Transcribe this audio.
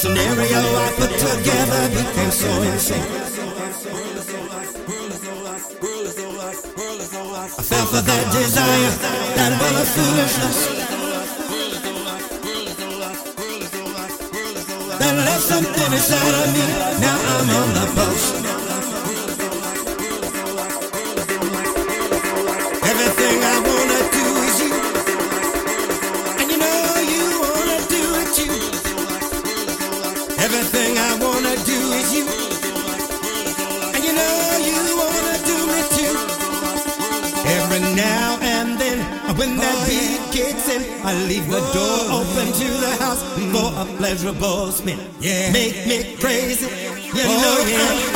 Scenario I put together became so insane. I fell for that desire, that well of foolishness. That left something inside of me. Now I'm on the post. Every now and then, when that beat oh, kicks in, I leave the door open to the house for a pleasurable spin. Yeah, make me crazy. You oh, know, yeah.